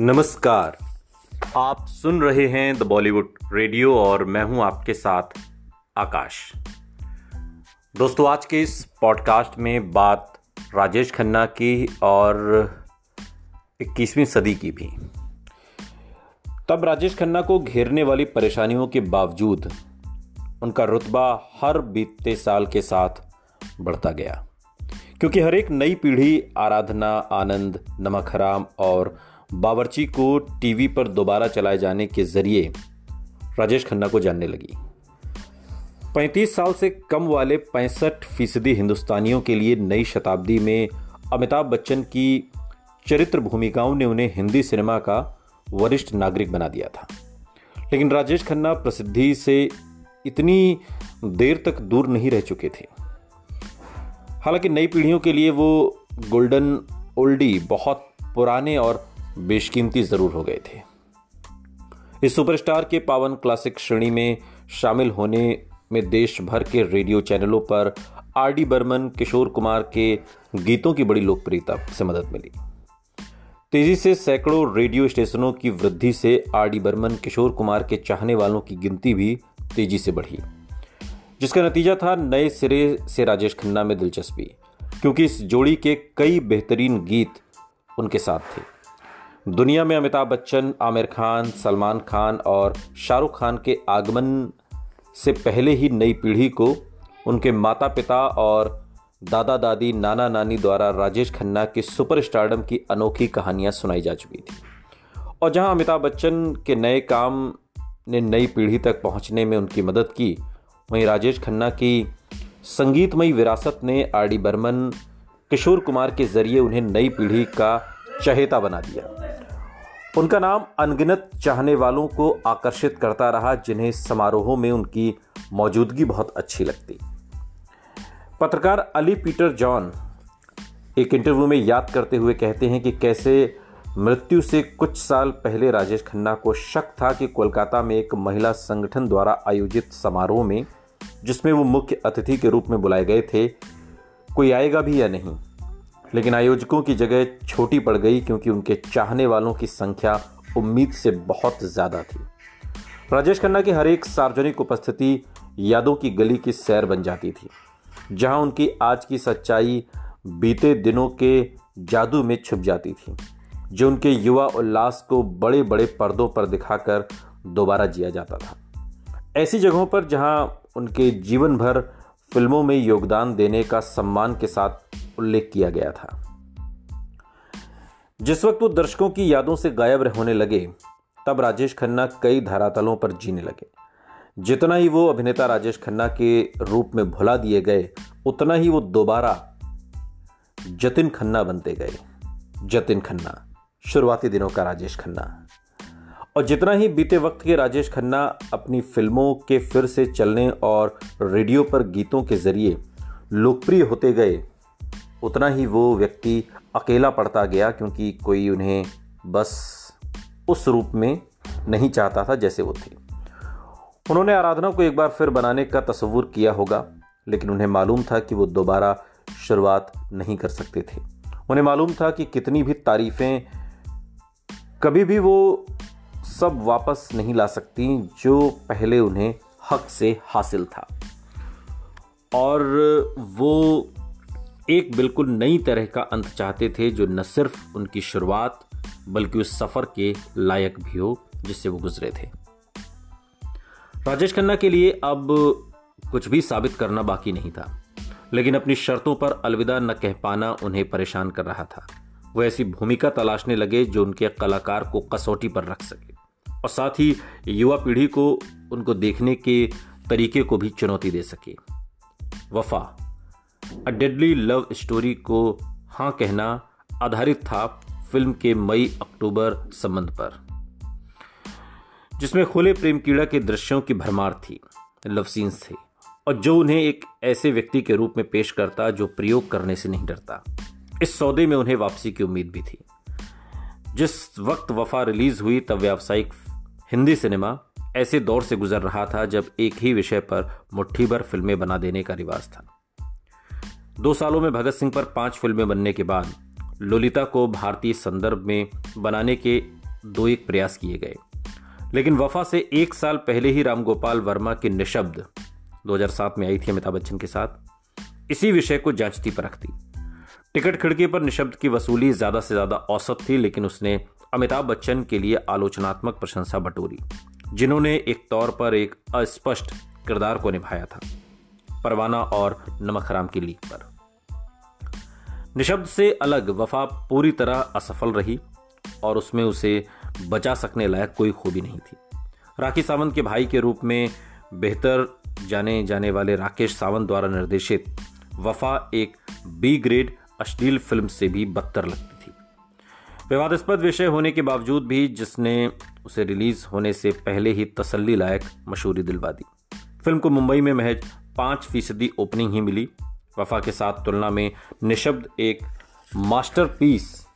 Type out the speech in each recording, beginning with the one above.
नमस्कार। आप सुन रहे हैं द बॉलीवुड रेडियो और मैं हूँ आपके साथ आकाश। दोस्तों, आज के इस पॉडकास्ट में बात राजेश खन्ना की और 21वीं सदी की भी। तब राजेश खन्ना को घेरने वाली परेशानियों के बावजूद उनका रुतबा हर बीतते साल के साथ बढ़ता गया। क्योंकि हर एक नई पीढ़ी आराधना, आनंद, नमक हराम और बावर्ची को टीवी पर दोबारा चलाए जाने के ज़रिए राजेश खन्ना को जानने लगी। 35 साल से कम वाले पैंसठ फ़ीसदी हिंदुस्तानियों के लिए नई शताब्दी में अमिताभ बच्चन की चरित्र भूमिकाओं ने उन्हें हिंदी सिनेमा का वरिष्ठ नागरिक बना दिया था। लेकिन राजेश खन्ना प्रसिद्धि से इतनी देर तक दूर नहीं रह चुके थे। हालाँकि नई पीढ़ियों के लिए वो गोल्डन ओल्डी, बहुत पुराने और बेशकीमती ज़रूर हो गए थे। इस सुपरस्टार के पावन क्लासिक श्रेणी में शामिल होने में देश भर के रेडियो चैनलों पर आर डी बर्मन, किशोर कुमार के गीतों की बड़ी लोकप्रियता से मदद मिली। तेज़ी से सैकड़ों रेडियो स्टेशनों की वृद्धि से आर डी बर्मन, किशोर कुमार के चाहने वालों की गिनती भी तेज़ी से बढ़ी, जिसका नतीजा था नए सिरे से राजेश खन्ना में दिलचस्पी, क्योंकि इस जोड़ी के कई बेहतरीन गीत उनके साथ थे। दुनिया में अमिताभ बच्चन, आमिर खान, सलमान खान और शाहरुख खान के आगमन से पहले ही नई पीढ़ी को उनके माता पिता और दादा दादी नाना नानी द्वारा राजेश खन्ना के सुपर स्टारडम की अनोखी कहानियाँ सुनाई जा चुकी थी। और जहाँ अमिताभ बच्चन के नए काम ने नई पीढ़ी तक पहुँचने में उनकी मदद की, वहीं राजेश खन्ना की संगीतमयी विरासत ने आर डी बर्मन, किशोर कुमार के ज़रिए उन्हें नई पीढ़ी का चहेता बना दिया। उनका नाम अनगिनत चाहने वालों को आकर्षित करता रहा, जिन्हें समारोहों में उनकी मौजूदगी बहुत अच्छी लगती। पत्रकार अली पीटर जॉन एक इंटरव्यू में याद करते हुए कहते हैं कि कैसे मृत्यु से कुछ साल पहले राजेश खन्ना को शक था कि कोलकाता में एक महिला संगठन द्वारा आयोजित समारोह में, जिसमें वो मुख्य अतिथि के रूप में बुलाए गए थे, कोई आएगा भी या नहीं। लेकिन आयोजकों की जगह छोटी पड़ गई क्योंकि उनके चाहने वालों की संख्या उम्मीद से बहुत ज़्यादा थी। राजेश खन्ना की हर एक सार्वजनिक उपस्थिति यादों की गली की सैर बन जाती थी, जहाँ उनकी आज की सच्चाई बीते दिनों के जादू में छुप जाती थी, जो उनके युवा उल्लास को बड़े बड़े पर्दों पर दिखाकर दोबारा जिया जाता था। ऐसी जगहों पर जहाँ उनके जीवन भर फ़िल्मों में योगदान देने का सम्मान के साथ उल्लेख किया गया था। जिस वक्त वो दर्शकों की यादों से गायब होने लगे, तब राजेश खन्ना कई धरातलों पर जीने लगे। जितना ही वो अभिनेता राजेश खन्ना के रूप में भुला दिए गए, उतना ही वो दोबारा जतिन खन्ना बनते गए। जतिन खन्ना, शुरुआती दिनों का राजेश खन्ना। और जितना ही बीते वक्त के राजेश खन्ना अपनी फ़िल्मों के फिर से चलने और रेडियो पर गीतों के ज़रिए लोकप्रिय होते गए उतना ही वो व्यक्ति अकेला पड़ता गया क्योंकि कोई उन्हें बस उस रूप में नहीं चाहता था जैसे वो थे। उन्होंने आराधना को एक बार फिर बनाने का तस्वुर किया होगा, लेकिन उन्हें मालूम था कि वो दोबारा शुरुआत नहीं कर सकते थे। उन्हें मालूम था कि कितनी भी तारीफें कभी भी वो सब वापस नहीं ला सकती जो पहले उन्हें हक से हासिल था। और वो एक बिल्कुल नई तरह का अंत चाहते थे जो न सिर्फ़ उनकी शुरुआत, बल्कि उस सफ़र के लायक भी हो, जिससे वो गुजरे थे। राजेश खन्ना के लिए अब कुछ भी साबित करना बाकी नहीं था, लेकिन अपनी शर्तों पर अलविदा न कह पाना उन्हें परेशान कर रहा था। वो ऐसी भूमिका तलाशने लगे जो उनके कलाकार को कसौटी पर रख सके, और साथ ही युवा पीढ़ी को उनको देखने के तरीके को भी चुनौती दे सके। वफा अ डेडली लव स्टोरी को हाँ कहना, आधारित था फ़िल्म के मई अक्टूबर संबंध पर। जिसमें खुले प्रेम कीड़ा के दृश्यों की भरमार थी, लव सीन्स थे और जो उन्हें एक ऐसे व्यक्ति के रूप में पेश करता जो प्रयोग करने से नहीं डरता। इस सौदे में उन्हें वापसी की उम्मीद भी थी। जिस वक्त वफा रिलीज़ हुई, तब व्यावसायिक हिंदी सिनेमा ऐसे दौर से गुजर रहा था जब एक ही विषय पर मुट्ठी भर फ़िल्में बना देने का रिवाज था। दो सालों में भगत सिंह पर पाँच फ़िल्में बनने के बाद ललिता को भारतीय संदर्भ में बनाने के दो एक प्रयास किए गए। लेकिन वफा से एक साल पहले ही रामगोपाल वर्मा की निशब्द 2007 में आई थी अमिताभ बच्चन के साथ। इसी विषय को जांचती परखती। टिकट खिड़की पर निशब्द की वसूली ज़्यादा से ज़्यादा औसत थी, लेकिन उसने अमिताभ बच्चन के लिए आलोचनात्मक प्रशंसा बटोरी, जिन्होंने एक तौर पर एक अस्पष्ट किरदार को निभाया था। परवाना और नमक हराम की लीक पर। निशब्द से अलग वफा पूरी तरह असफल रही और उसमें उसे बचा सकने लायक कोई खूबी नहीं थी। राखी सावंत के भाई के रूप में बेहतर जाने जाने वाले राकेश सावंत द्वारा निर्देशित वफा एक बी ग्रेड अश्लील फ़िल्म से भी बदतर लगती थी। विवादास्पद विषय होने के बावजूद भी जिसने उसे रिलीज़ होने से पहले ही तसल्ली लायक मशहूरी दिलवा दी। फ़िल्म को मुंबई में महज पाँच फ़ीसदी ओपनिंग ही मिली। वफा के साथ तुलना में निशब्द एक मास्टरपीस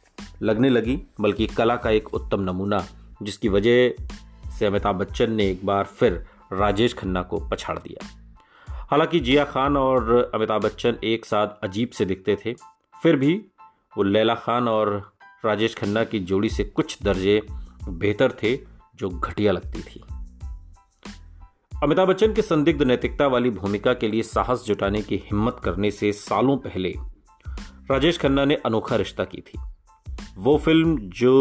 लगने लगी, बल्कि कला का एक उत्तम नमूना, जिसकी वजह से अमिताभ बच्चन ने एक बार फिर राजेश खन्ना को पछाड़ दिया। हालाँकि जिया खान और अमिताभ बच्चन एक साथ अजीब से दिखते थे, फिर भी वो लैला खान और राजेश खन्ना की जोड़ी से कुछ दर्जे बेहतर थे, जो घटिया लगती थी। अमिताभ बच्चन के संदिग्ध नैतिकता वाली भूमिका के लिए साहस जुटाने की हिम्मत करने से सालों पहले राजेश खन्ना ने अनोखा रिश्ता की थी। वो फ़िल्म जो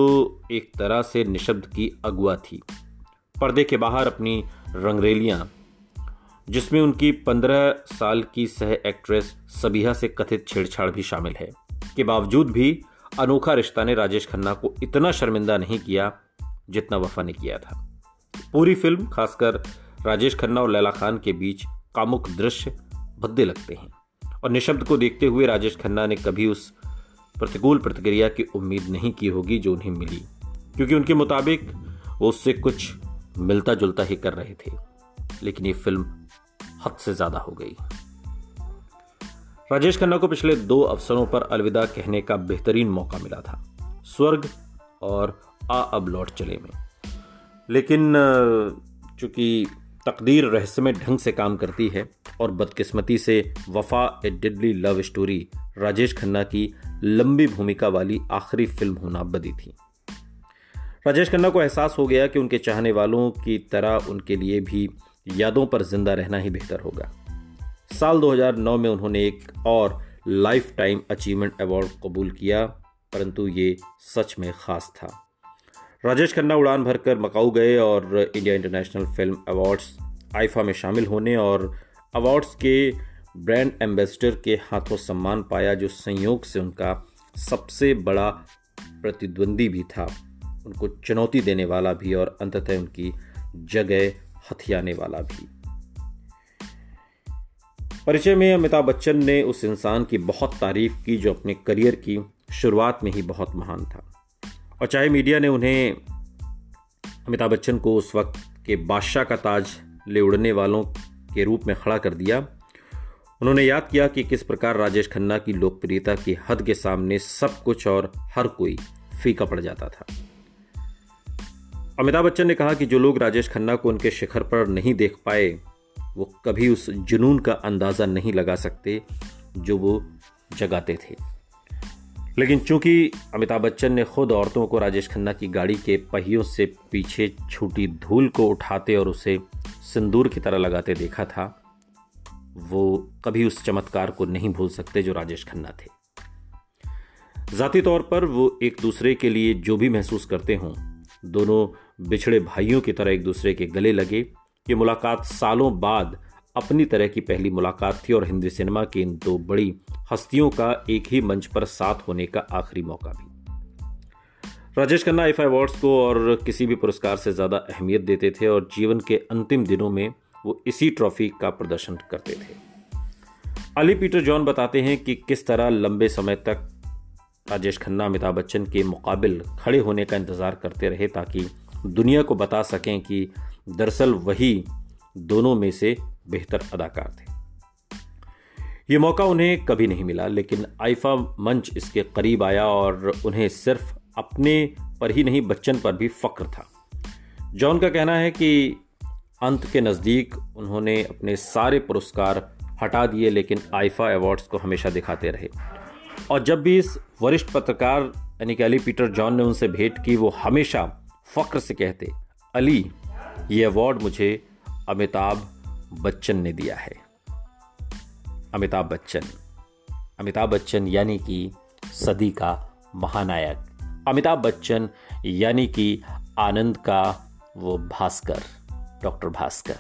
एक तरह से निशब्द की अगुआ थी। पर्दे के बाहर अपनी रंगरेलियाँ, जिसमें उनकी पंद्रह साल की सह एक्ट्रेस सबिहा से कथित छेड़छाड़ भी शामिल है। के बावजूद भी अनोखा रिश्ता ने राजेश खन्ना को इतना शर्मिंदा नहीं किया जितना वफा ने किया था। पूरी फ़िल्म, खासकर राजेश खन्ना और लैला खान के बीच कामुक दृश्य भद्दे लगते हैं और निशब्द को देखते हुए राजेश खन्ना ने कभी उस प्रतिकूल प्रतिक्रिया की उम्मीद नहीं की होगी जो उन्हें मिली, क्योंकि उनके मुताबिक वो उससे कुछ मिलता जुलता ही कर रहे थे, लेकिन ये फ़िल्म हद से ज़्यादा हो गई। राजेश खन्ना को पिछले दो अवसरों पर अलविदा कहने का बेहतरीन मौका मिला था, स्वर्ग और आ अब लौट चले में। लेकिन, चूँकि तकदीर रहस्यमय ढंग से काम करती है और बदकिस्मती से Wafa a deadly love story Rajesh Khanna की लंबी भूमिका वाली आखिरी फ़िल्म होना बदी थी। राजेश खन्ना को एहसास हो गया कि उनके चाहने वालों की तरह उनके लिए भी यादों पर ज़िंदा रहना ही बेहतर होगा। साल 2009 में उन्होंने एक और लाइफ टाइम अचीवमेंट अवार्ड कबूल किया, परंतु ये सच में खास था। राजेश खन्ना उड़ान भरकर मकाऊ गए और India International Film Awards IIFA में शामिल होने और अवार्ड्स के ब्रांड एम्बेसडर के हाथों सम्मान पाया, जो संयोग से उनका सबसे बड़ा प्रतिद्वंदी भी था। उनको चुनौती देने वाला भी और अंततः उनकी जगह हथियाने वाला भी। परिचय में अमिताभ बच्चन ने उस इंसान की बहुत तारीफ़ की, जो अपने करियर की शुरुआत में ही बहुत महान था। और चाहे मीडिया ने उन्हें अमिताभ बच्चन को उस वक्त के बादशाह का ताज ले उड़ने वालों के रूप में खड़ा कर दिया, उन्होंने याद किया कि किस प्रकार राजेश खन्ना की लोकप्रियता की हद के सामने सब कुछ और हर कोई फीका पड़ जाता था। अमिताभ बच्चन ने कहा कि जो लोग राजेश खन्ना को उनके शिखर पर नहीं देख पाए, वो कभी उस जुनून का अंदाज़ा नहीं लगा सकते जो वो जगाते थे। लेकिन चूँकि अमिताभ बच्चन ने खुद औरतों को राजेश खन्ना की गाड़ी के पहियों से पीछे छूटी धूल को उठाते और उसे सिंदूर की तरह लगाते देखा था, वो कभी उस चमत्कार को नहीं भूल सकते जो राजेश खन्ना थे। जाती तौर पर वो एक दूसरे के लिए जो भी महसूस करते हों, दोनों बिछड़े भाइयों की तरह एक दूसरे के गले लगे, ये मुलाकात सालों बाद अपनी तरह की पहली मुलाकात थी और हिंदी सिनेमा की इन दो बड़ी हस्तियों का एक ही मंच पर साथ होने का आखिरी मौका भी। राजेश खन्ना आई अवार्ड्स को और किसी भी पुरस्कार से ज़्यादा अहमियत देते थे और जीवन के अंतिम दिनों में वो इसी ट्रॉफी का प्रदर्शन करते थे। अली पीटर जॉन बताते हैं कि किस तरह लंबे समय तक राजेश खन्ना, अमिताभ बच्चन के मुकाबिल खड़े होने का इंतज़ार करते रहे ताकि दुनिया को बता सकें कि दरअसल वही दोनों में से बेहतर अदाकार थे। ये मौका उन्हें कभी नहीं मिला, लेकिन आइफा मंच इसके करीब आया और उन्हें सिर्फ़ अपने पर ही नहीं, बच्चन पर भी फक्र था। जॉन का कहना है कि अंत के नज़दीक उन्होंने अपने सारे पुरस्कार हटा दिए, लेकिन आइफा अवार्ड्स को हमेशा दिखाते रहे। और जब भी इस वरिष्ठ पत्रकार, यानी कि अली पीटर जॉन ने उनसे भेंट की, वो हमेशा फक्र से कहते, अली, ये अवार्ड मुझे अमिताभ बच्चन ने दिया है। अमिताभ बच्चन। अमिताभ बच्चन यानी कि सदी का महानायक। अमिताभ बच्चन यानी कि आनंद का वो भास्कर, डॉक्टर भास्कर।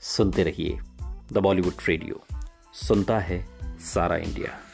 सुनते रहिए द बॉलीवुड रेडियो। सुनता है सारा इंडिया।